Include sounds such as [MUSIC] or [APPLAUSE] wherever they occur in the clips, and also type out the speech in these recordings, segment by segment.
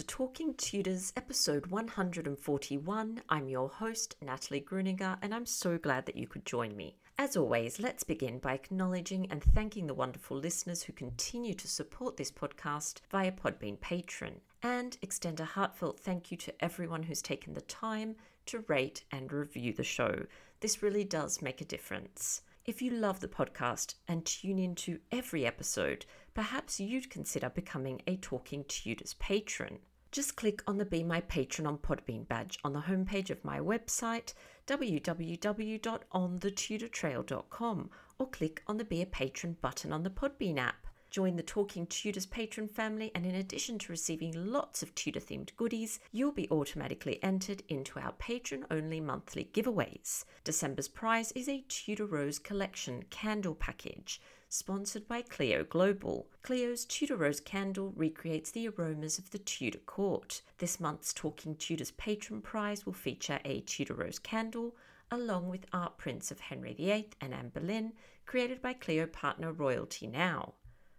To Talking Tudors, episode 141. I'm your host, Natalie Grueninger, and I'm so glad that you could join me. As always, let's begin by acknowledging and thanking the wonderful listeners who continue to support this podcast via Podbean Patron, and extend a heartfelt thank you to everyone who's taken the time to rate and review the show. This really does make a difference. If you love the podcast and tune into every episode, perhaps you'd consider becoming a Talking Tudors patron. Just click on the Be My Patron on Podbean badge on the homepage of my website, www.onthetudortrail.com, or click on the Be a Patron button on the Podbean app. Join the Talking Tudors patron family, and in addition to receiving lots of Tudor themed goodies, you'll be automatically entered into our patron only monthly giveaways. December's prize is a Tudor Rose Collection candle package. Sponsored by Clio Global. Clio's Tudor Rose candle recreates the aromas of the Tudor court. This month's Talking Tudors patron prize will feature a Tudor Rose candle, along with art prints of Henry VIII and Anne Boleyn, created by Clio partner Royalty Now.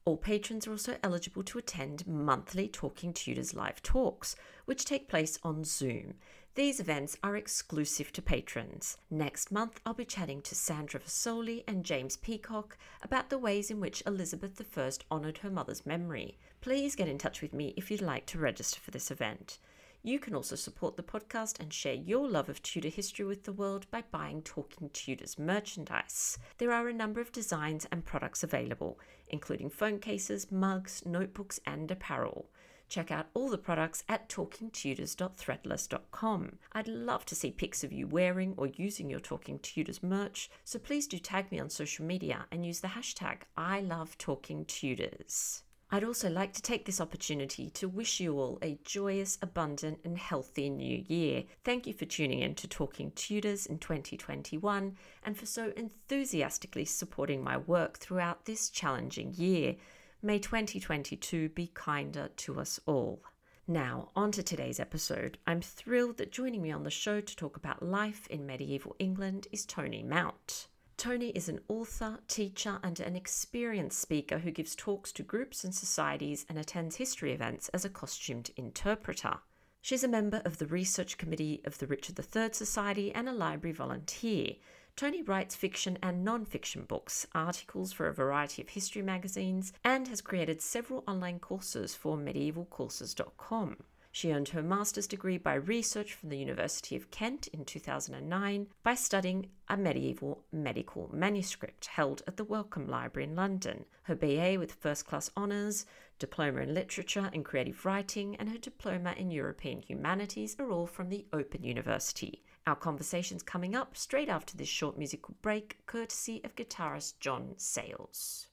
All patrons are also eligible to attend monthly Talking Tudors live talks, which take place on Zoom. These events are exclusive to patrons. Next month, I'll be chatting to Sandra Vasoli and James Peacock about the ways in which Elizabeth I honoured her mother's memory. Please get in touch with me if you'd like to register for this event. You can also support the podcast and share your love of Tudor history with the world by buying Talking Tudors merchandise. There are a number of designs and products available, including phone cases, mugs, notebooks, and apparel. Check out all the products at talkingtudors.threadless.com. I'd love to see pics of you wearing or using your Talking Tudors merch, so please do tag me on social media and use the hashtag I love Talking Tudors. I'd also like to take this opportunity to wish you all a joyous, abundant, and healthy new year. Thank you for tuning in to Talking Tudors in 2021 and for so enthusiastically supporting my work throughout this challenging year. May 2022 be kinder to us all. Now, on to today's episode. I'm thrilled that joining me on the show to talk about life in medieval England is Toni Mount. Toni is an author, teacher, and an experienced speaker who gives talks to groups and societies and attends history events as a costumed interpreter. She's a member of the research committee of the Richard III Society and a library volunteer. Toni writes fiction and non fiction books, articles for a variety of history magazines, and has created several online courses for medievalcourses.com. She earned her master's degree by research from the University of Kent in 2009 by studying a medieval medical manuscript held at the Wellcome Library in London, her BA with first class honours, diploma in literature and creative writing, and her diploma in European humanities are all from the Open University. Our conversation's coming up straight after this short musical break, courtesy of guitarist John Sayles.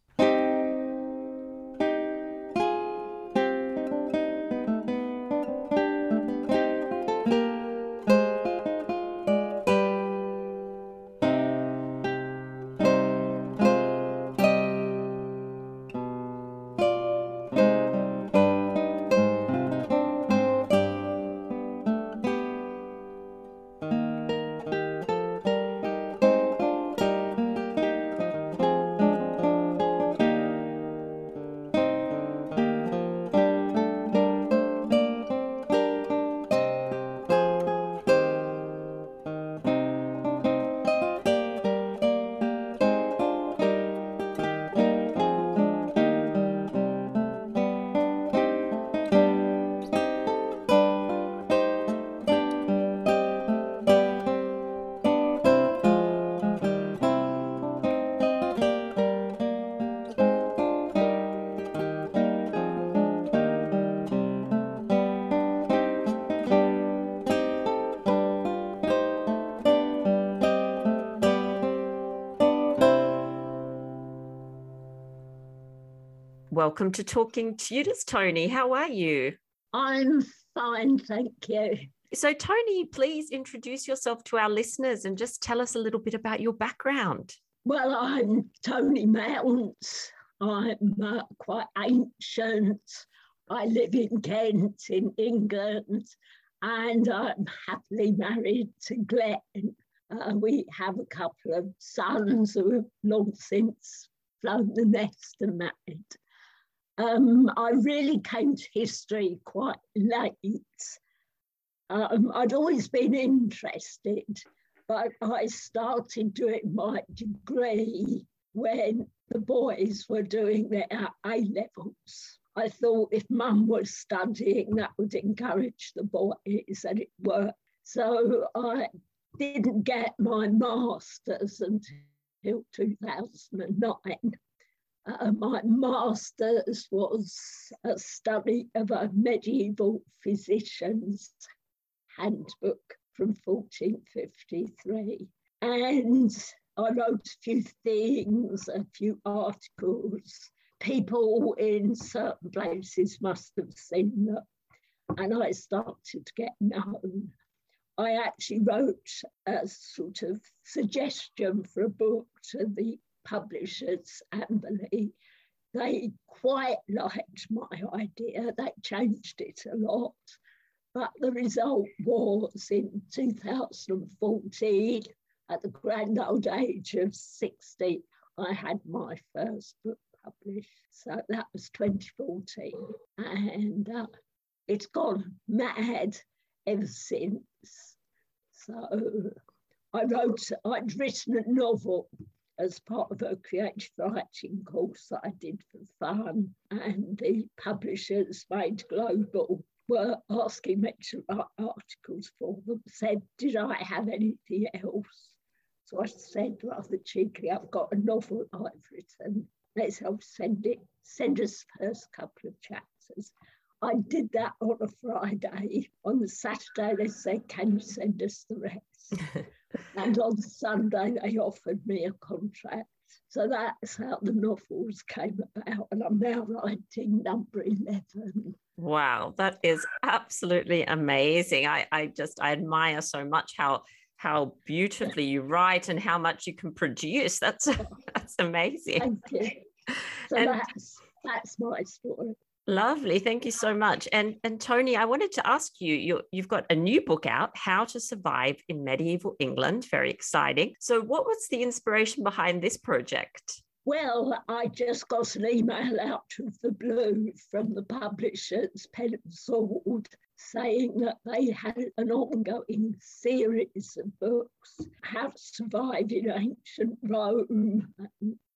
Welcome to Talking Tudors, Toni. How are you? I'm fine, thank you. So, Toni, please introduce yourself to our listeners and just tell us a little bit about your background. Well, I'm Toni Mounts. I'm uh, quite ancient. I live in Kent, in England, and I'm happily married to Glenn. Uh, we have a couple of sons who have long since flown the nest and married. Um, I really came to history quite late. Um, I'd always been interested, but I started doing my degree when the boys were doing their A levels. I thought if mum was studying, that would encourage the boys, and it worked. So I didn't get my master's until 2009. Uh, my master's was a study of a medieval physician's handbook from 1453. And I wrote a few things, a few articles. People in certain places must have seen them. And I started to get known. I actually wrote a sort of suggestion for a book to the publishers, Amberley. They quite liked my idea. They changed it a lot. But the result was in 2014, at the grand old age of 60, I had my first book published. So that was 2014. And uh, it's gone mad ever since. So I wrote, I'd written a novel as part of a creative writing course I did for fun. And the publishers, Made Global, were asking me to write articles for them, said, Did I have anything else? So I said rather cheekily, I've got a novel I've written. Let's help send it, send us first couple of chapters. I did that on a Friday. On the Saturday, they said, Can you send us the rest? [LAUGHS] and on Sunday, they offered me a contract. So that's how the novels came about. And I'm now writing number 11. Wow, that is absolutely amazing. I, I just I admire so much how how beautifully you write and how much you can produce. That's [LAUGHS] that's amazing. Thank you. So and that's that's my story. Lovely, thank you so much. And and Toni, I wanted to ask you, you you've got a new book out, How to Survive in Medieval England. Very exciting. So, what was the inspiration behind this project? Well, I just got an email out of the blue from the publishers, Pen and Sword, saying that they had an ongoing series of books, How to Survive in Ancient Rome,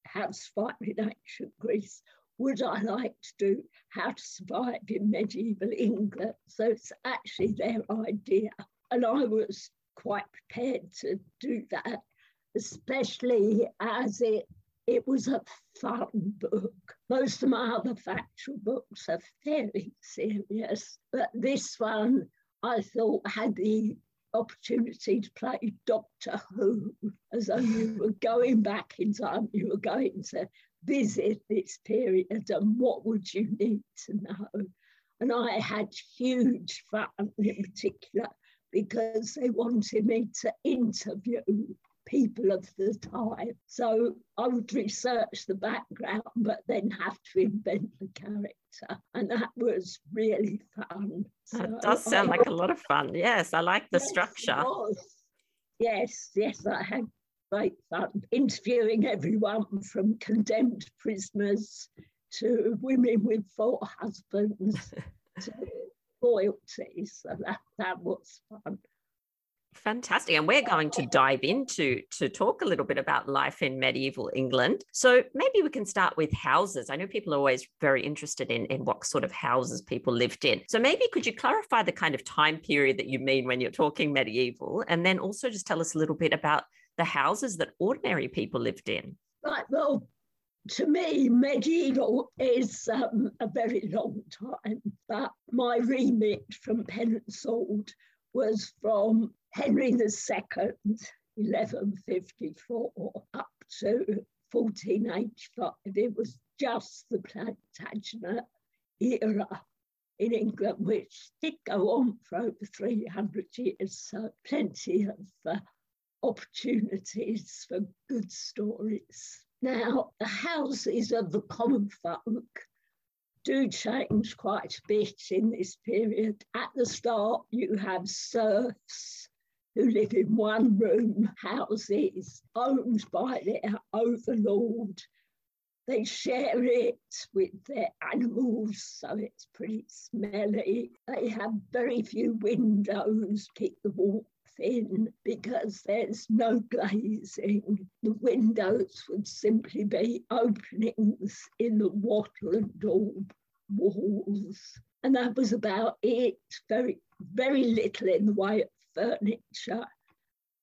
How to Survive in Ancient Greece. Would I like to do How to Survive in Medieval England? So it's actually their idea. And I was quite prepared to do that, especially as it it was a fun book. Most of my other factual books are fairly serious, but this one I thought had the opportunity to play Doctor Who, as though you were going back in time, you were going to visit this period, and what would you need to know? And I had huge fun in particular because they wanted me to interview people of the time. So I would research the background, but then have to invent the character. And that was really fun. That so does sound I, like a lot of fun. Yes, I like the yes, structure. Yes, yes, I had great fun interviewing everyone from condemned prisoners to women with four husbands [LAUGHS] to royalty. So that, that was fun. Fantastic. And we're going to dive into to talk a little bit about life in medieval England. So maybe we can start with houses. I know people are always very interested in, in what sort of houses people lived in. So maybe could you clarify the kind of time period that you mean when you're talking medieval? And then also just tell us a little bit about the houses that ordinary people lived in. Right. Well, to me, medieval is um, a very long time, but my remit from Pen and was from Henry II, 1154, up to 1485. It was just the Plantagenet era in England, which did go on for over 300 years. So plenty of uh, opportunities for good stories. Now, the houses of the common folk do change quite a bit in this period. At the start, you have serfs who live in one room houses owned by their overlord they share it with their animals, so it's pretty smelly. They have very few windows, keep the warmth in because there's no glazing. The windows would simply be openings in the wattle and walls. And that was about it. Very, very little in the way of furniture.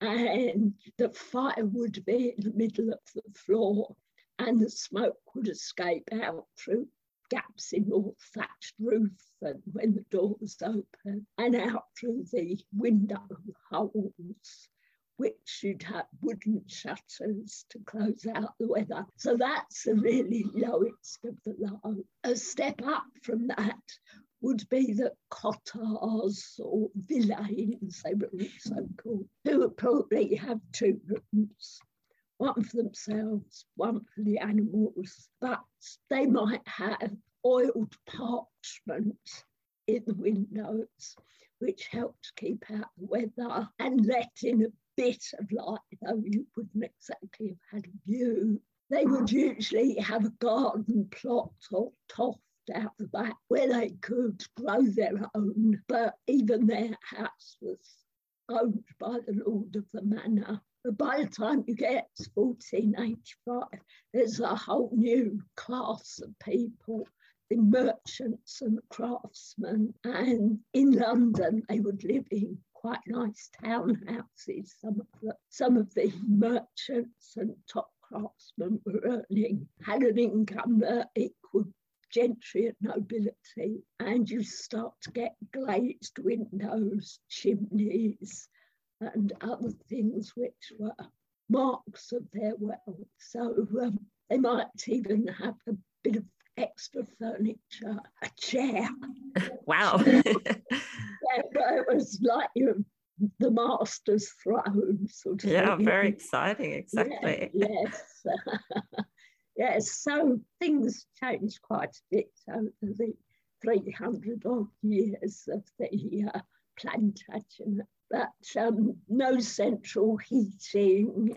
And the fire would be in the middle of the floor and the smoke would escape out through gaps in your thatched roof and when the doors open and out through the window holes which you'd have wooden shutters to close out the weather. So that's the really lowest of the low. A step up from that would be the cottars or villeins, they were also called, who would probably have two rooms one for themselves, one for the animals, but they might have oiled parchment in the windows, which helped keep out the weather and let in a bit of light, though you wouldn't exactly have had a view. They would usually have a garden plot or toft out the back where they could grow their own, but even their house was owned by the lord of the manor. By the time you get to 1485, there's a whole new class of people, the merchants and craftsmen. And in London, they would live in quite nice townhouses. Some of the, some of the merchants and top craftsmen were earning, had an income that equaled gentry and nobility, and you start to get glazed windows, chimneys, and other things which were marks of their wealth. So um, they might even have a bit of extra furniture, a chair. Wow. [LAUGHS] yeah, [LAUGHS] it was like you the master's throne sort of yeah thing. very exciting exactly yeah, yes [LAUGHS] yes so things changed quite a bit over the 300 odd years of the uh, Plantagenet but um, no central heating,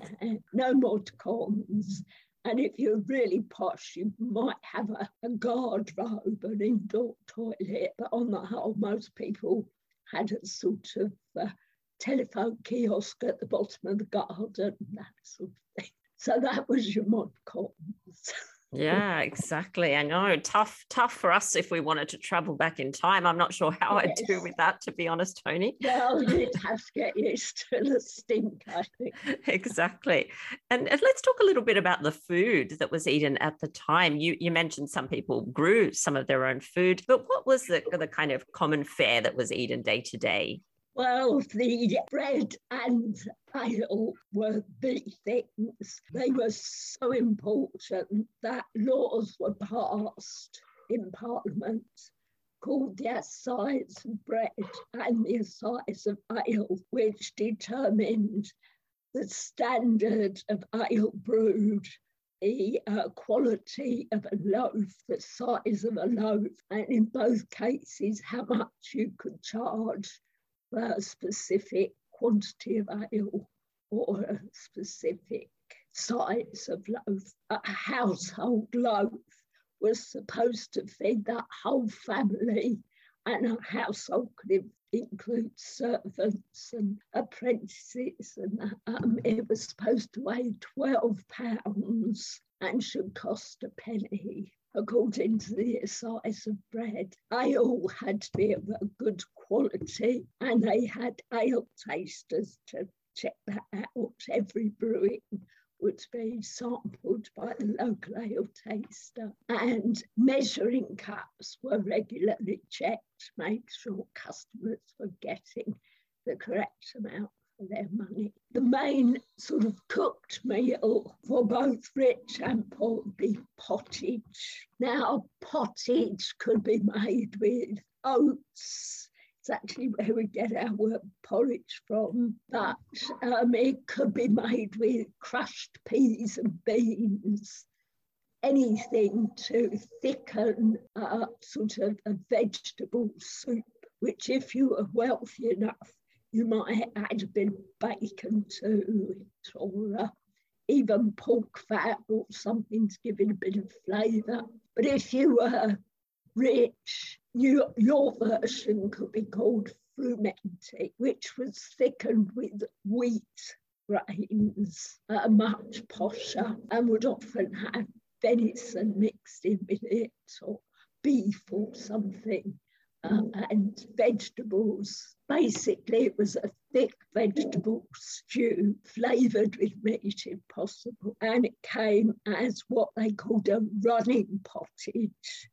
no mod cons. And if you're really posh, you might have a, a garderobe, an indoor toilet. But on the whole, most people had a sort of uh, telephone kiosk at the bottom of the garden, that sort of thing. So that was your mod cons. [LAUGHS] Yeah, [LAUGHS] exactly. I know. Tough, tough for us if we wanted to travel back in time. I'm not sure how yes. I'd do with that, to be honest, Toni. Well, you'd [LAUGHS] have to get used to the stink, I think. exactly. And, and let's talk a little bit about the food that was eaten at the time. You you mentioned some people grew some of their own food, but what was the, the kind of common fare that was eaten day to day? Well, the bread and ale were the things. They were so important that laws were passed in Parliament called the Assize of Bread and the Assize of Ale, which determined the standard of ale brewed, the uh, quality of a loaf, the size of a loaf, and in both cases, how much you could charge a specific quantity of ale or a specific size of loaf. A household loaf was supposed to feed that whole family, and a household could include servants and apprentices, and um, it was supposed to weigh 12 pounds and should cost a penny according to the size of bread. Ale had to be of a good quality and they had ale tasters to check that out. Every brewing would be sampled by the local ale taster and measuring cups were regularly checked to make sure customers were getting the correct amount their money. The main sort of cooked meal for both rich and poor would be pottage Now, pottage could be made with oats. It's actually where we get our word porridge from, but um, it could be made with crushed peas and beans anything to thicken a sort of a vegetable soup, which if you were wealthy enough, you might add a bit of bacon to it or uh, even pork fat or something to give it a bit of flavour. But if you were rich, you, your version could be called frumenty, which was thickened with wheat grains, uh, much posher, and would often have venison mixed in with it or beef or something. Uh, and vegetables. Basically, it was a thick vegetable stew flavoured with meat if possible. And it came as what they called a running pottage,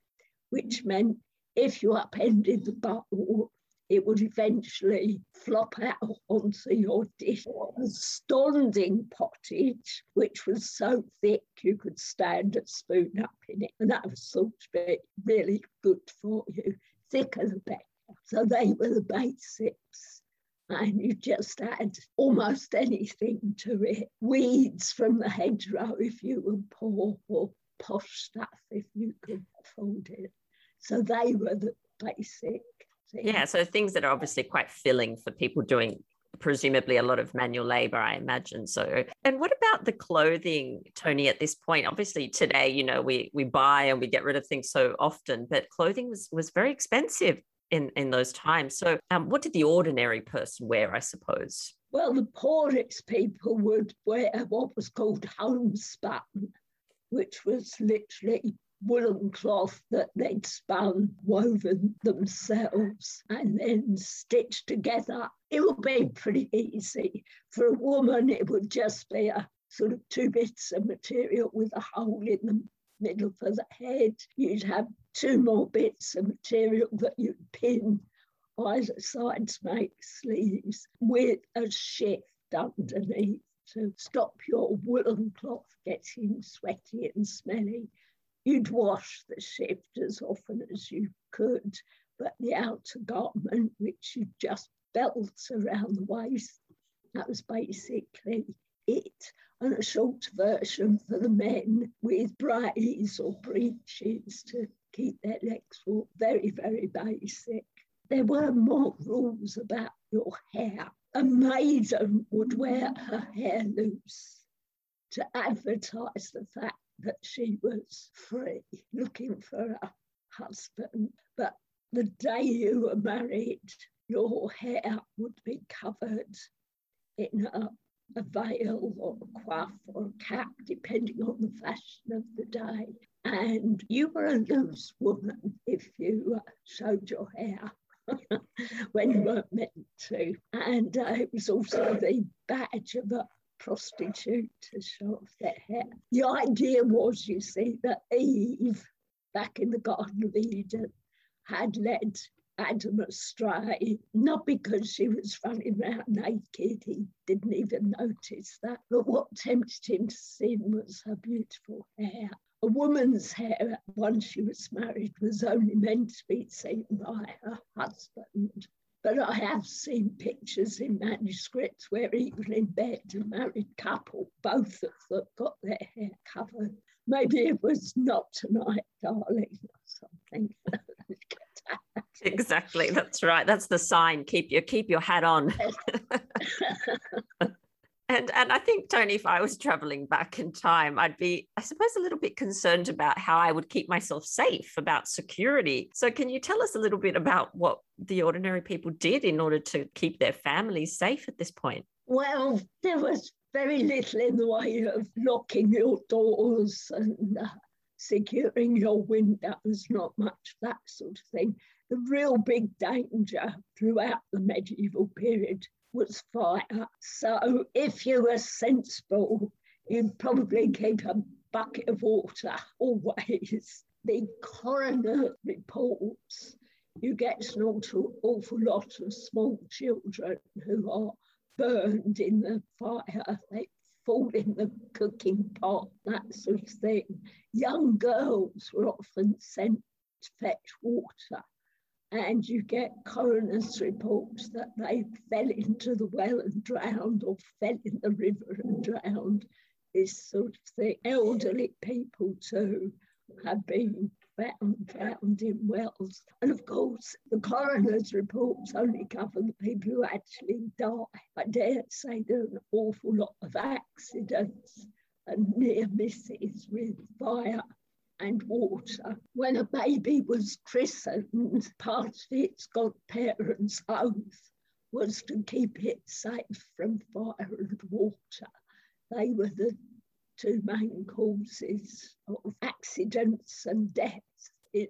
which meant if you upended the bowl, it would eventually flop out onto your dish. A standing pottage, which was so thick you could stand a spoon up in it. And that was thought to be really good for you. Thicker a better. So they were the basics. And you just add almost anything to it. Weeds from the hedgerow if you were poor, or posh stuff if you could afford it. So they were the basic yeah, so things that are obviously quite filling for people doing presumably a lot of manual labor i imagine. So and what about the clothing toni at this point? Obviously today you know we we buy and we get rid of things so often but clothing was was very expensive in in those times. So um, what did the ordinary person wear i suppose? Well the poorest people would wear what was called homespun which was literally woolen cloth that they'd spun, woven themselves, and then stitched together. It would be pretty easy. For a woman, it would just be a sort of two bits of material with a hole in the middle for the head. You'd have two more bits of material that you'd pin either side to make sleeves with a shift underneath to stop your woolen cloth getting sweaty and smelly. You'd wash the shift as often as you could, but the outer garment, which you just belt around the waist, that was basically it. And a short version for the men with braids or breeches to keep their legs warm. Very, very basic. There were more rules about your hair. A maiden would wear her hair loose to advertise the fact that she was free, looking for a husband. But the day you were married, your hair would be covered in a, a veil or a coif or a cap, depending on the fashion of the day. And you were a loose woman if you uh, showed your hair. [LAUGHS] when you weren't meant to. And uh, it was also the badge of a prostitute to show off their hair. The idea was, you see, that Eve, back in the Garden of Eden, had led Adam astray, not because she was running around naked, he didn't even notice that, but what tempted him to sin was her beautiful hair. A woman's hair, once she was married, was only meant to be seen by her husband. But I have seen pictures in manuscripts where even in bed, a married couple, both of them got their hair covered. Maybe it was not tonight, darling, or something. [LAUGHS] exactly, that's right. That's the sign. Keep your keep your hat on. [LAUGHS] [LAUGHS] And and I think Toni, if I was traveling back in time, I'd be, I suppose, a little bit concerned about how I would keep myself safe, about security. So can you tell us a little bit about what the ordinary people did in order to keep their families safe at this point? Well, there was very little in the way of locking your doors and uh, securing your windows, not much that sort of thing. The real big danger throughout the medieval period was fire. So if you were sensible, you'd probably keep a bucket of water [LAUGHS] always. The coroner reports you get an awful, awful lot of small children who are burned in the fire. They fall in the cooking pot, that sort of thing. Young girls were often sent to fetch water and you get coroner's reports that they fell into the well and drowned or fell in the river and drowned, this sort of thing. Elderly people too have been found drowned in wells. And of course, the coroner's reports only cover the people who actually die. I dare say there are an awful lot of accidents and near misses with fire and water. When a baby was christened, part of its godparents' oath was to keep it safe from fire and water. They were the two main causes of accidents and deaths in,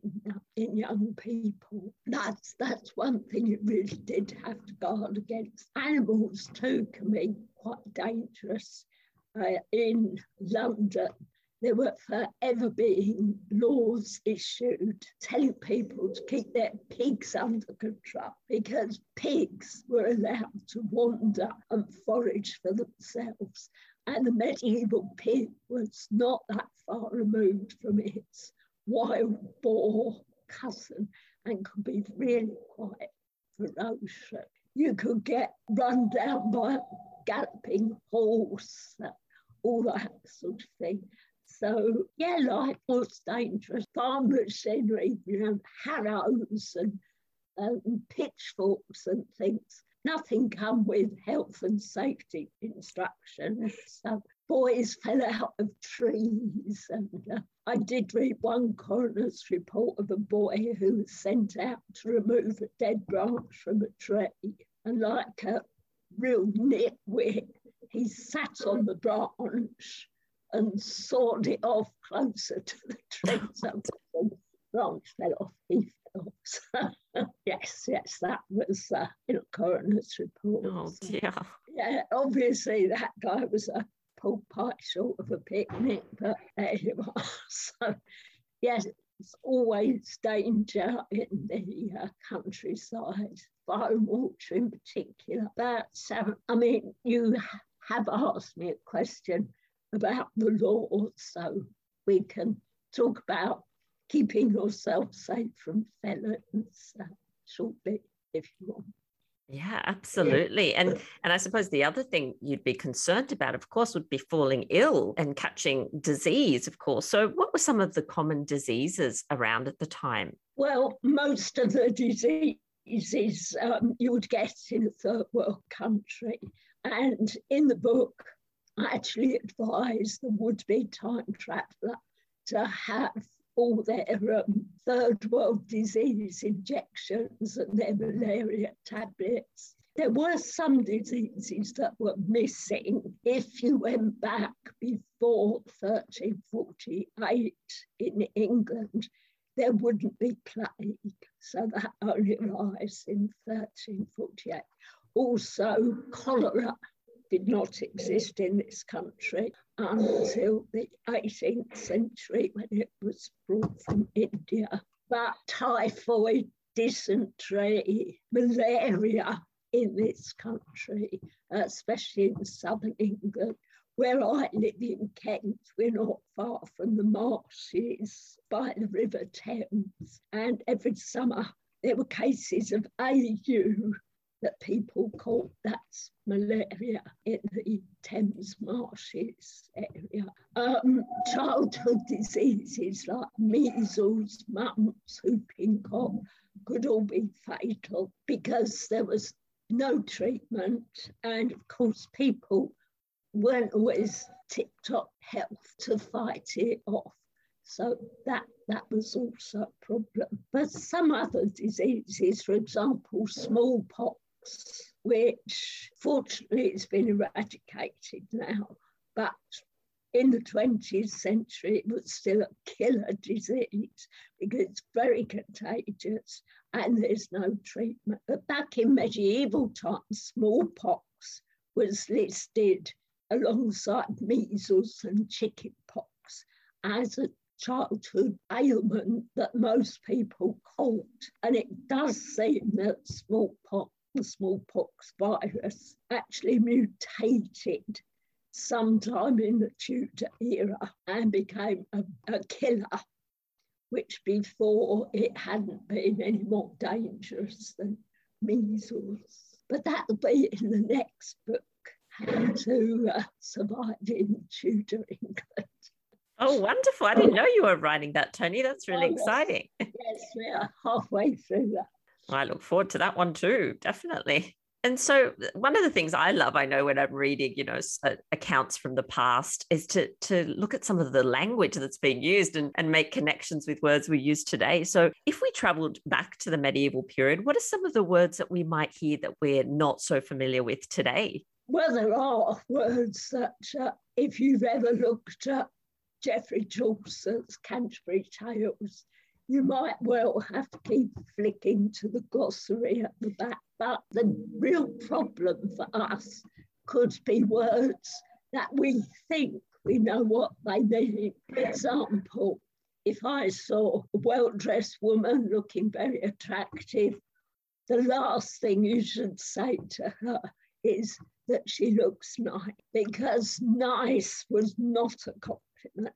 in young people. That's, that's one thing you really did have to guard against. Animals too can be quite dangerous. Uh, in London, there were forever being laws issued telling people to keep their pigs under control because pigs were allowed to wander and forage for themselves. And the medieval pig was not that far removed from its wild boar cousin and could be really quite ferocious. You could get run down by a galloping horse, all that sort of thing. So, yeah, life was dangerous. Farm machinery, you know, harrows and um, pitchforks and things. Nothing come with health and safety instructions. So boys fell out of trees. And uh, I did read one coroner's report of a boy who was sent out to remove a dead branch from a tree. And like a real nitwit, he sat on the branch and sawed it off closer to the tree. So the branch fell off, he fell off. [LAUGHS] yes, yes, that was uh, in a coroner's report. Oh, dear. Yeah, obviously that guy was a pulled pie short of a picnic, but there. [LAUGHS] So, yes, it's always danger in the uh, countryside, fire water in particular. But, um, I mean, you have asked me a question about the law, so we can talk about keeping yourself safe from felons uh, shortly if you want. Yeah, absolutely. And and I suppose the other thing you'd be concerned about, of course, would be falling ill and catching disease, of course. So what were some of the common diseases around at the time? Well, most of the diseases um, you would get in a third world country. And in the book, I actually advise the would-be time traveller to have all their um, third world disease injections and their malaria tablets. There were some diseases that were missing. If you went back before 1348 in England, there wouldn't be plague. So that only arrives in 1348. Also, cholera did not exist in this country until the 18th century when it was brought from India. But typhoid, dysentery, malaria in this country, especially in southern England, where I live in Kent, we're not far from the marshes by the River Thames. And every summer there were cases of ague that people call that's malaria in the Thames Marshes area. Um, childhood diseases like measles, mumps, whooping cough could all be fatal because there was no treatment. And of course, people weren't always tip top health to fight it off. So that that was also a problem. But some other diseases, for example, smallpox, which fortunately has been eradicated now, but in the 20th century, it was still a killer disease because it's very contagious and there's no treatment. But back in medieval times, smallpox was listed alongside measles and chickenpox as a childhood ailment that most people caught. And it does seem that smallpox the smallpox virus actually mutated sometime in the Tudor era and became a, a killer, which before it hadn't been any more dangerous than measles. But that'll be in the next book, How to uh, Survive in Tudor England. Oh, wonderful. I didn't know you were writing that, Toni. That's really oh, exciting. Yes, we are halfway through that. I look forward to that one too, definitely. And so one of the things I love, I know when I'm reading, you know, uh, accounts from the past is to to look at some of the language that's being used and, and make connections with words we use today. So if we traveled back to the medieval period, what are some of the words that we might hear that we're not so familiar with today? Well, there are words that uh, if you've ever looked at Geoffrey Chaucer's Canterbury Tales, you might well have to keep flicking to the glossary at the back. But the real problem for us could be words that we think we know what they mean. For example, if I saw a well dressed woman looking very attractive, the last thing you should say to her is that she looks nice, because nice was not a compliment.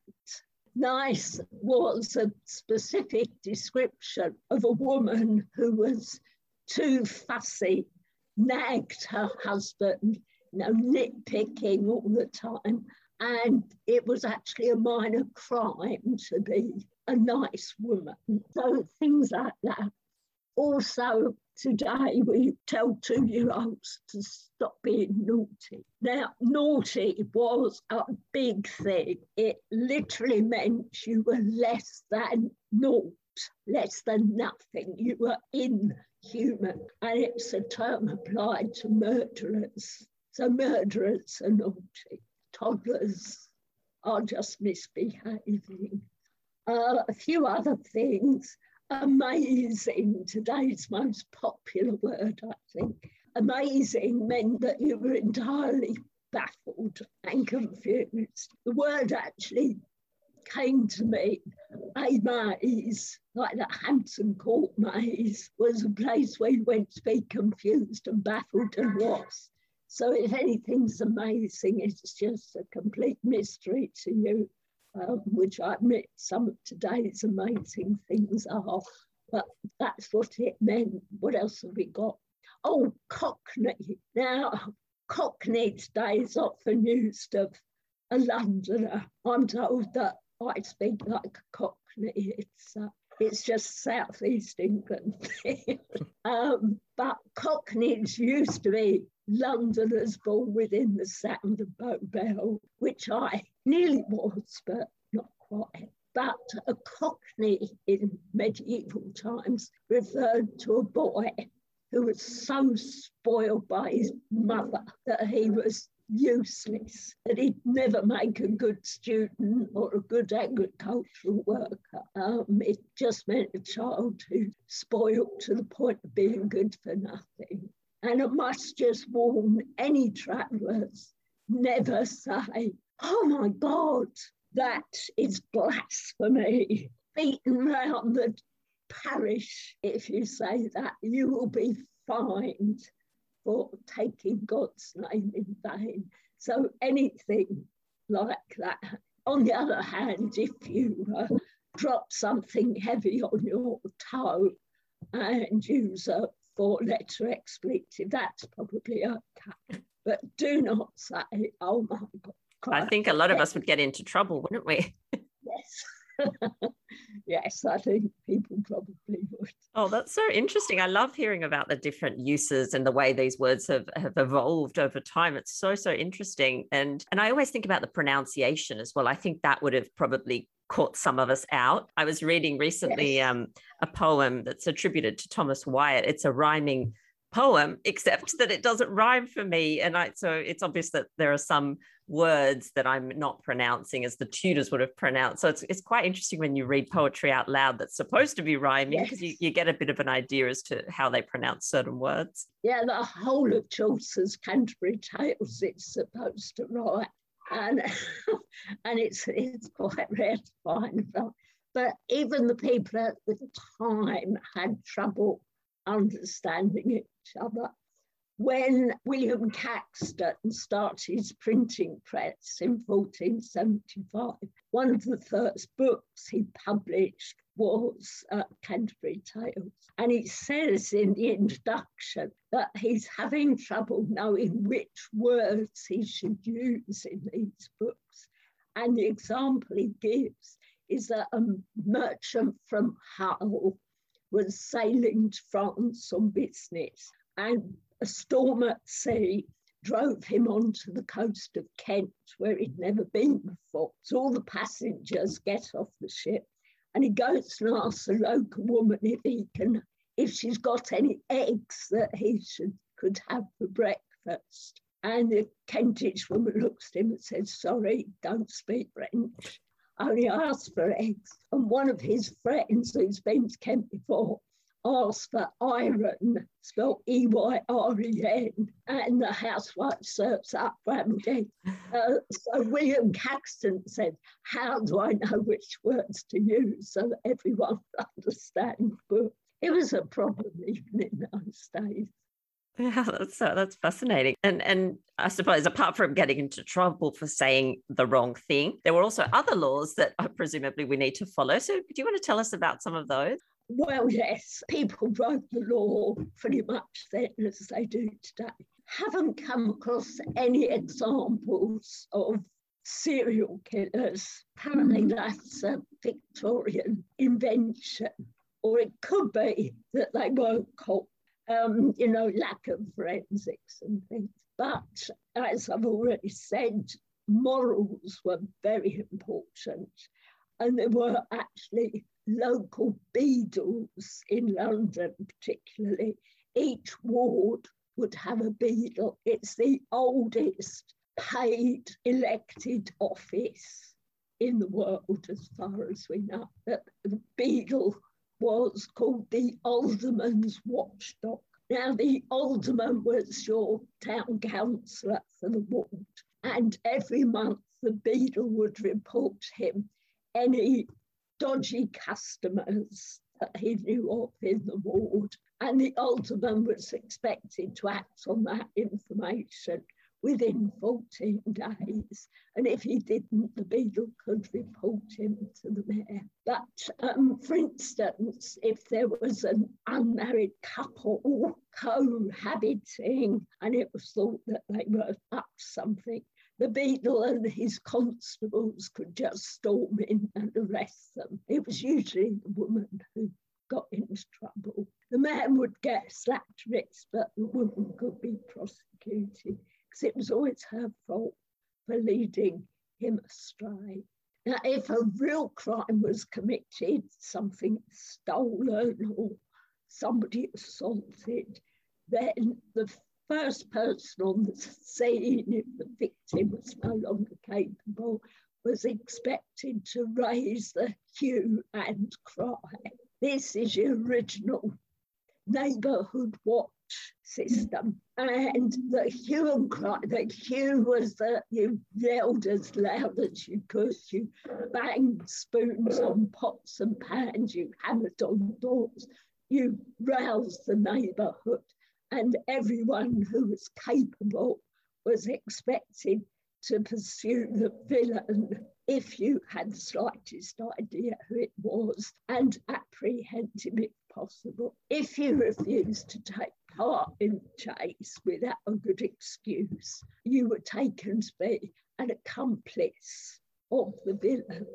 Nice was a specific description of a woman who was too fussy, nagged her husband, you know, nitpicking all the time. And it was actually a minor crime to be a nice woman. So things like that. Also, today we tell two year olds to stop being naughty. Now, naughty was a big thing. It literally meant you were less than naught, less than nothing. You were inhuman. And it's a term applied to murderers. So, murderers are naughty, toddlers are just misbehaving. Uh, a few other things amazing, today's most popular word, I think. Amazing meant that you were entirely baffled and confused. The word actually came to me, a maze, like the Hampton Court maze, was a place where you went to be confused and baffled and lost. So if anything's amazing, it's just a complete mystery to you um, which I admit some of today's amazing things are, but that's what it meant. What else have we got? Oh, Cockney. Now, Cockney today is often used of a Londoner. I'm told that I speak like a Cockney. It's uh, it's just southeast England. [LAUGHS] um, Cockneys used to be Londoners born within the sound of Bow Bell, which I nearly was, but not quite. But a cockney in medieval times referred to a boy who was so spoiled by his mother that he was useless, that he'd never make a good student or a good agricultural worker. Um, it just meant a child who spoiled to the point of being good for nothing. And I must just warn any travellers never say, oh my God, that is blasphemy. Beaten round the parish, if you say that, you will be fined for taking God's name in vain. So anything like that. On the other hand, if you uh, drop something heavy on your toe and use a four letter expletive, that's probably okay. But do not say, oh my God, I think a lot of us would get into trouble, wouldn't we? [LAUGHS] yes. [LAUGHS] yes, I think people probably would. Oh, that's so interesting. I love hearing about the different uses and the way these words have, have evolved over time. It's so, so interesting. And and I always think about the pronunciation as well. I think that would have probably caught some of us out. I was reading recently yes. um, a poem that's attributed to Thomas Wyatt. It's a rhyming poem, except that it doesn't rhyme for me. And I, so it's obvious that there are some words that I'm not pronouncing as the Tudors would have pronounced. So it's, it's quite interesting when you read poetry out loud that's supposed to be rhyming because yes. you, you get a bit of an idea as to how they pronounce certain words. Yeah, the whole of Chaucer's Canterbury Tales it's supposed to rhyme. And, [LAUGHS] and it's, it's quite rare to find. But even the people at the time had trouble understanding each other. when William Caxton started his printing press in 1475, one of the first books he published was uh, Canterbury Tales. And he says in the introduction that he's having trouble knowing which words he should use in these books. And the example he gives is that a merchant from Hull was sailing to France on business and a storm at sea drove him onto the coast of Kent where he'd never been before. So all the passengers get off the ship and he goes and asks the local woman if he can, if she's got any eggs that he should could have for breakfast. And the Kentish woman looks at him and says, Sorry, don't speak French only asked for eggs. And one of his friends who's been to Kent before asked for iron, spelled E Y R E N, and the housewife serves up brandy. Uh, so William Caxton said, How do I know which words to use so that everyone [LAUGHS] understands? But it was a problem even in those days. [LAUGHS] Yeah, that's uh, that's fascinating. And and I suppose apart from getting into trouble for saying the wrong thing, there were also other laws that presumably we need to follow. So, do you want to tell us about some of those? Well, yes, [LAUGHS] people wrote the law pretty much then as they do today. Haven't come across any examples of serial killers. Apparently, that's a Victorian invention, or it could be that they weren't caught um, you know, lack of forensics and things. But as I've already said, morals were very important. And there were actually local beadles in London, particularly. Each ward would have a beadle. It's the oldest paid elected office in the world, as far as we know. The beadle was called the Alderman's Watchdog. Now, the Alderman was your town councillor for the ward, and every month the beadle would report him any dodgy customers that he knew of in the ward, and the Alderman was expected to act on that information within 14 days. And if he didn't, the beadle could report him to the mayor. But um, for instance, if there was an unmarried couple cohabiting and it was thought that they were up something, the beadle and his constables could just storm in and arrest them. It was usually the woman who got into trouble. The man would get slapped wrist, but the woman could be prosecuted because it was always her fault for leading him astray. Now, if a real crime was committed, something stolen or somebody assaulted, then the first person on the scene, if the victim was no longer capable, was expected to raise the hue and cry. This is your original neighbourhood watch system. And the hue and cry, the hue was that you yelled as loud as you could, you banged spoons on pots and pans, you hammered on doors, you roused the neighbourhood, and everyone who was capable was expected to pursue the villain if you had the slightest idea who it was and apprehend him if possible. If you refused to take part in the chase without a good excuse, you were taken to be an accomplice of the villain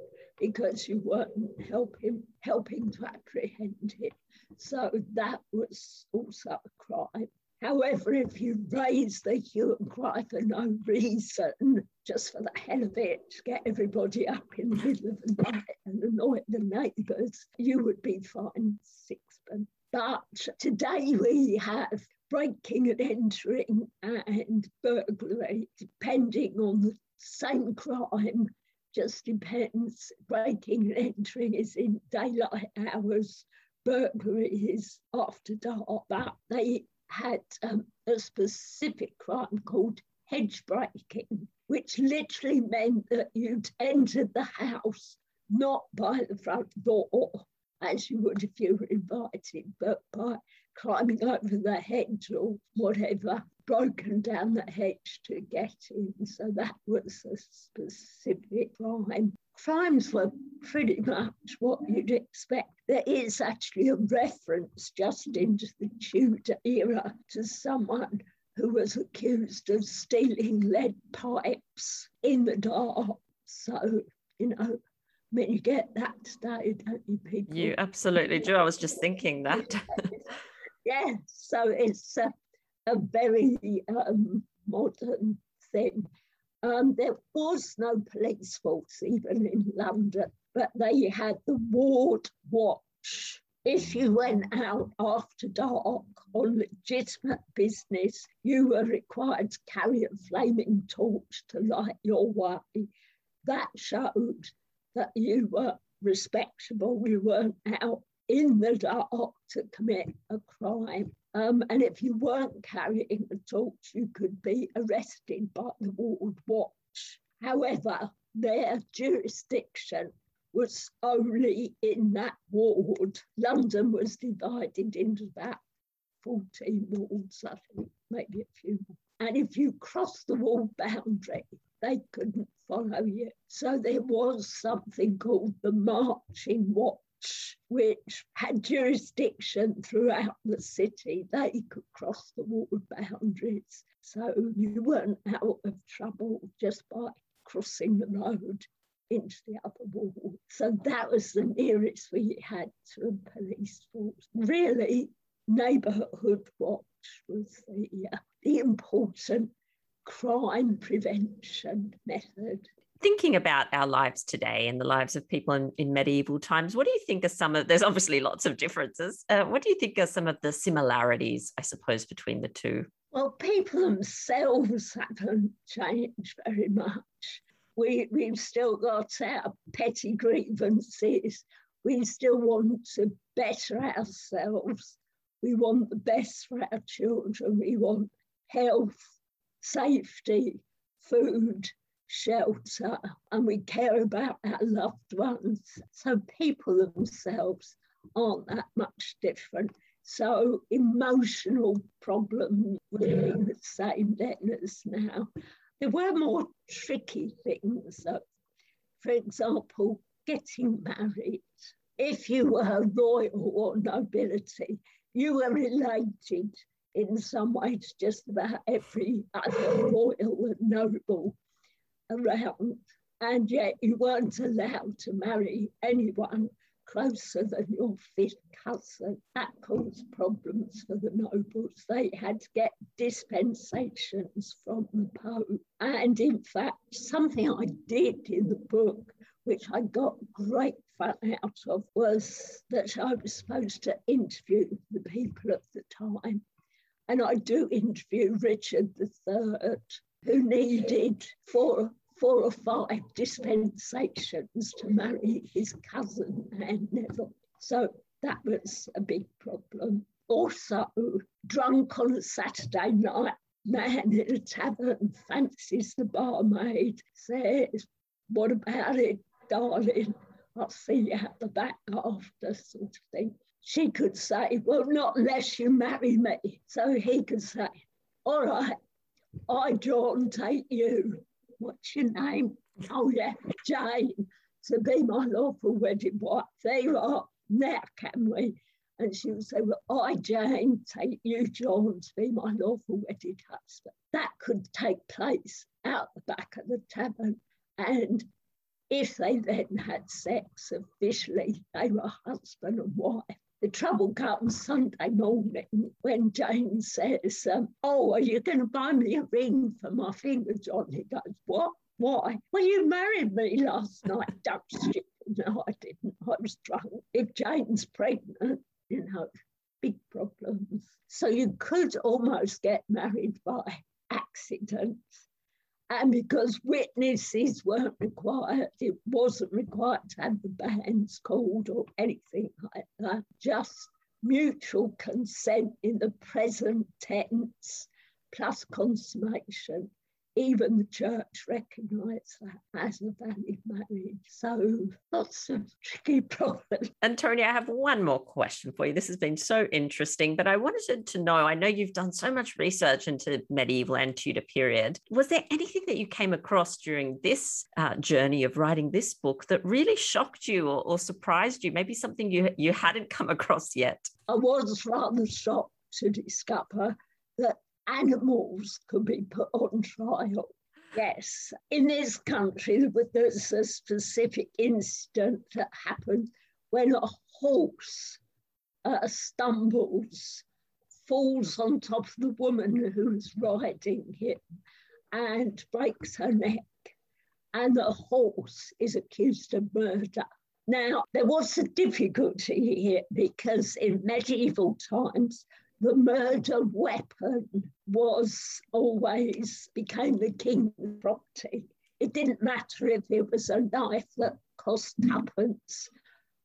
because you weren't helping helping to apprehend him. So that was also a crime. However, if you raise the hue and cry for no reason, just for the hell of it, to get everybody up in the middle of the night and annoy the neighbours, you would be fined sixpence. But today we have breaking and entering and burglary, depending on the same crime, just depends. Breaking and entering is in daylight hours, burglary is after dark, but they had um, a specific crime called hedge breaking, which literally meant that you'd entered the house not by the front door, as you would if you were invited, but by climbing over the hedge or whatever, broken down the hedge to get in. So that was a specific crime. Crimes were pretty much what you'd expect. There is actually a reference just into the Tudor era to someone who was accused of stealing lead pipes in the dark. So, you know, I mean, you get that started, don't you, people? You absolutely do. I was just thinking that. [LAUGHS] yeah, so it's a, a very um, modern thing. Um, there was no police force even in London, but they had the ward watch. If you went out after dark on legitimate business, you were required to carry a flaming torch to light your way. That showed that you were respectable, you weren't out in the dark to commit a crime. Um, and if you weren't carrying a torch, you could be arrested by the ward watch. However, their jurisdiction was only in that ward. London was divided into about 14 wards, I think, maybe a few more. And if you crossed the ward boundary, they couldn't follow you. So there was something called the Marching Watch, which had jurisdiction throughout the city. They could cross the ward boundaries. So you weren't out of trouble just by crossing the road into the upper ward. So that was the nearest we had to a police force. Really, neighbourhood watch was the, uh, the important crime prevention method. Thinking about our lives today and the lives of people in, in medieval times, what do you think are some of, there's obviously lots of differences. Uh, what do you think are some of the similarities, I suppose, between the two? Well, people themselves haven't changed very much. We, we've still got our petty grievances. We still want to better ourselves. We want the best for our children. We want health safety, food, shelter, and we care about our loved ones. So people themselves aren't that much different. So emotional problem problems were the same then as now. There were more tricky things. So, for example, getting married. If you were royal or nobility, you were related in some ways just about every other royal and noble around. And yet you weren't allowed to marry anyone closer than your fifth cousin. That caused problems for the nobles. They had to get dispensations from the Pope. And in fact, something I did in the book, which I got great fun out of, was that I was supposed to interview the people of the time and I do interview Richard III, who needed four, four or five dispensations to marry his cousin, Anne Neville. So that was a big problem. Also, drunk on a Saturday night, man in a tavern fancies the barmaid, says, What about it, darling? I'll see you at the back after, sort of thing she could say, Well, not unless you marry me. So he could say, All right, I, John, take you. What's your name? Oh, yeah, Jane, to be my lawful wedded wife. There you are. Now can we? And she would say, Well, I, Jane, take you, John, to be my lawful wedded husband. That could take place out the back of the tavern. And if they then had sex officially, they were husband and wife. The trouble comes Sunday morning when Jane says, um, Oh, are you going to buy me a ring for my finger, John? He goes, What? Why? Well, you married me last night, Duck [LAUGHS] No, I didn't. I was drunk. If Jane's pregnant, you know, big problems. So you could almost get married by accident. And because witnesses weren't required, it wasn't required to have the banns called or anything like that. Just mutual consent in the present tense plus consummation even the church recognised that as a valid marriage. So lots of tricky [LAUGHS] problems. And Toni, I have one more question for you. This has been so interesting, but I wanted to know I know you've done so much research into medieval and Tudor period. Was there anything that you came across during this uh, journey of writing this book that really shocked you or, or surprised you? Maybe something you, you hadn't come [LAUGHS] across yet? I was rather shocked to discover that animals could be put on trial. Yes, in this country, there's a specific incident that happened when a horse uh, stumbles, falls on top of the woman who's riding him, and breaks her neck. And the horse is accused of murder. Now, there was a difficulty here because in medieval times, the murder weapon was always became the king's property. It didn't matter if it was a knife that cost tuppence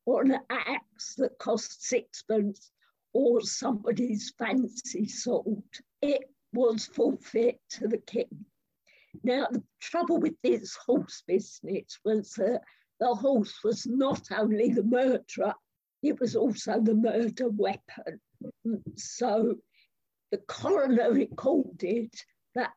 or an axe that cost sixpence or somebody's fancy sword. It was forfeit to the king. Now, the trouble with this horse business was that the horse was not only the murderer, it was also the murder weapon. So the coroner recorded that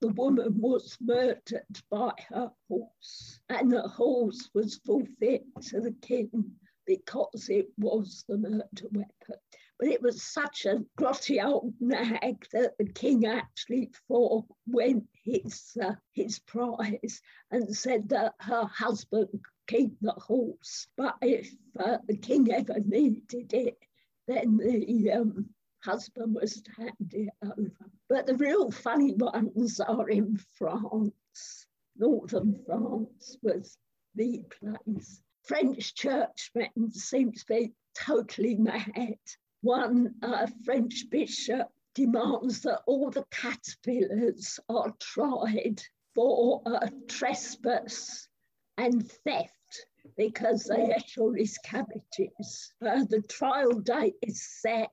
the woman was murdered by her horse, and the horse was forfeit to the king because it was the murder weapon. But it was such a grotty old nag that the king actually forewent his, uh, his prize and said that her husband keep the horse. But if uh, the king ever needed it, then the um, husband was to hand it over. But the real funny ones are in France. Northern France was the place. French churchmen seem to be totally mad. One uh, French bishop demands that all the caterpillars are tried for uh, trespass and theft because they ate all his cabbages. Uh, the trial date is set,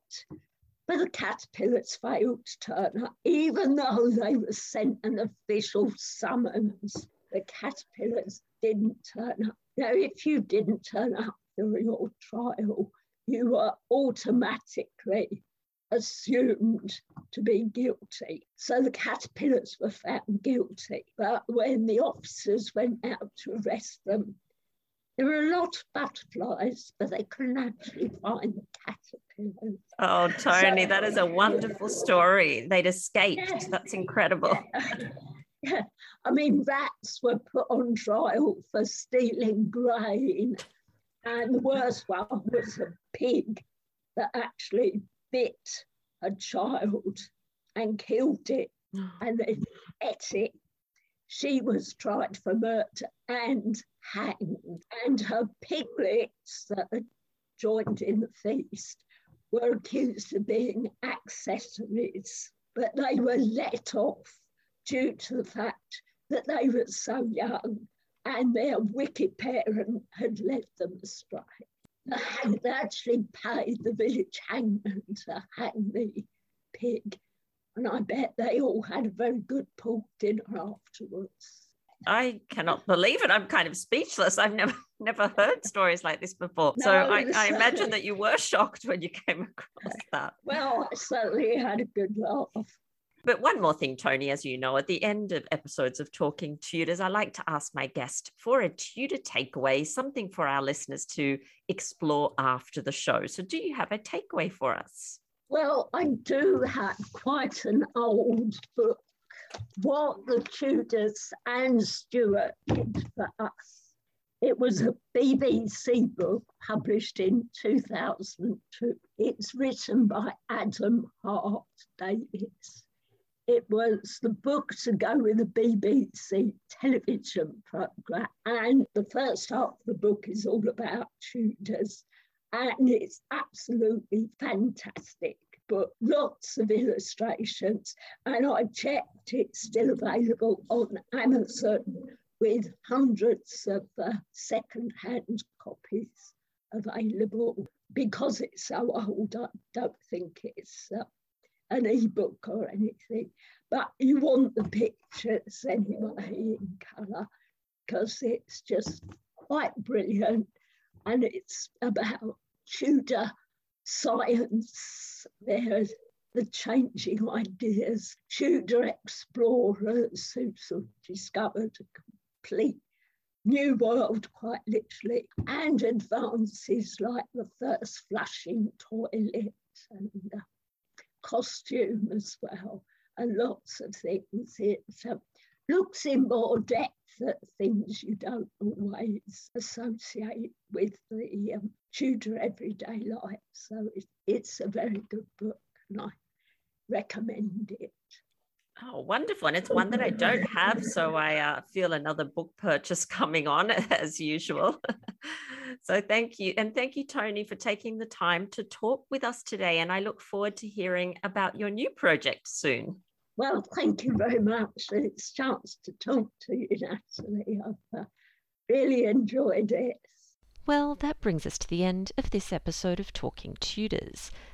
but the caterpillars failed to turn up, even though they were sent an official summons. The caterpillars didn't turn up. Now, if you didn't turn up for your trial, you were automatically assumed to be guilty. So the caterpillars were found guilty. But when the officers went out to arrest them, there were a lot of butterflies, but they couldn't actually find the caterpillars. Oh, Toni, so, that is a wonderful story. They'd escaped. Yeah, That's incredible. Yeah. [LAUGHS] yeah. I mean, rats were put on trial for stealing grain. And the worst one was a pig that actually bit a child and killed it [GASPS] and then ate it she was tried for murder and hanged, and her piglets that had joined in the feast were accused of being accessories, but they were let off due to the fact that they were so young and their wicked parent had led them astray. The hang actually paid the village hangman to hang the pig and I bet they all had a very good pork dinner afterwards. I cannot believe it. I'm kind of speechless. I've never [LAUGHS] never heard stories like this before. No, so I, I imagine that you were shocked when you came [LAUGHS] across that. Well, I certainly had a good laugh. But one more thing, Toni, as you know, at the end of episodes of Talking Tudors, I like to ask my guest for a Tudor takeaway, something for our listeners to explore after the show. So, do you have a takeaway for us? Well, I do have quite an old book, What the Tudors and Stuart Did for Us. It was a BBC book published in 2002. It's written by Adam Hart Davies. It was the book to go with the BBC television programme. And the first half of the book is all about Tudors and it's absolutely fantastic. But lots of illustrations, and I checked, it's still available on Amazon with hundreds of uh, second-hand copies available. Because it's so old, I don't think it's uh, an ebook or anything, but you want the pictures anyway in colour because it's just quite brilliant and it's about Tudor science. There's the changing ideas, Tudor explorers who sort of discovered a complete new world, quite literally, and advances like the first flushing toilet and uh, costume as well, and lots of things. It uh, looks in more depth at things you don't always associate with the um, Tudor everyday life. So it, it's a very good book, and I recommend it. Oh, wonderful. And it's one that I don't have. So I uh, feel another book purchase [LAUGHS] coming on [LAUGHS] as usual. [LAUGHS] so thank you. And thank you, Toni, for taking the time to talk with us today. And I look forward to hearing about your new project soon. Well, thank you very much. It's a chance to talk to you, Natalie. I've uh, really enjoyed it. Well, that brings us to the end of this episode of Talking Tudors.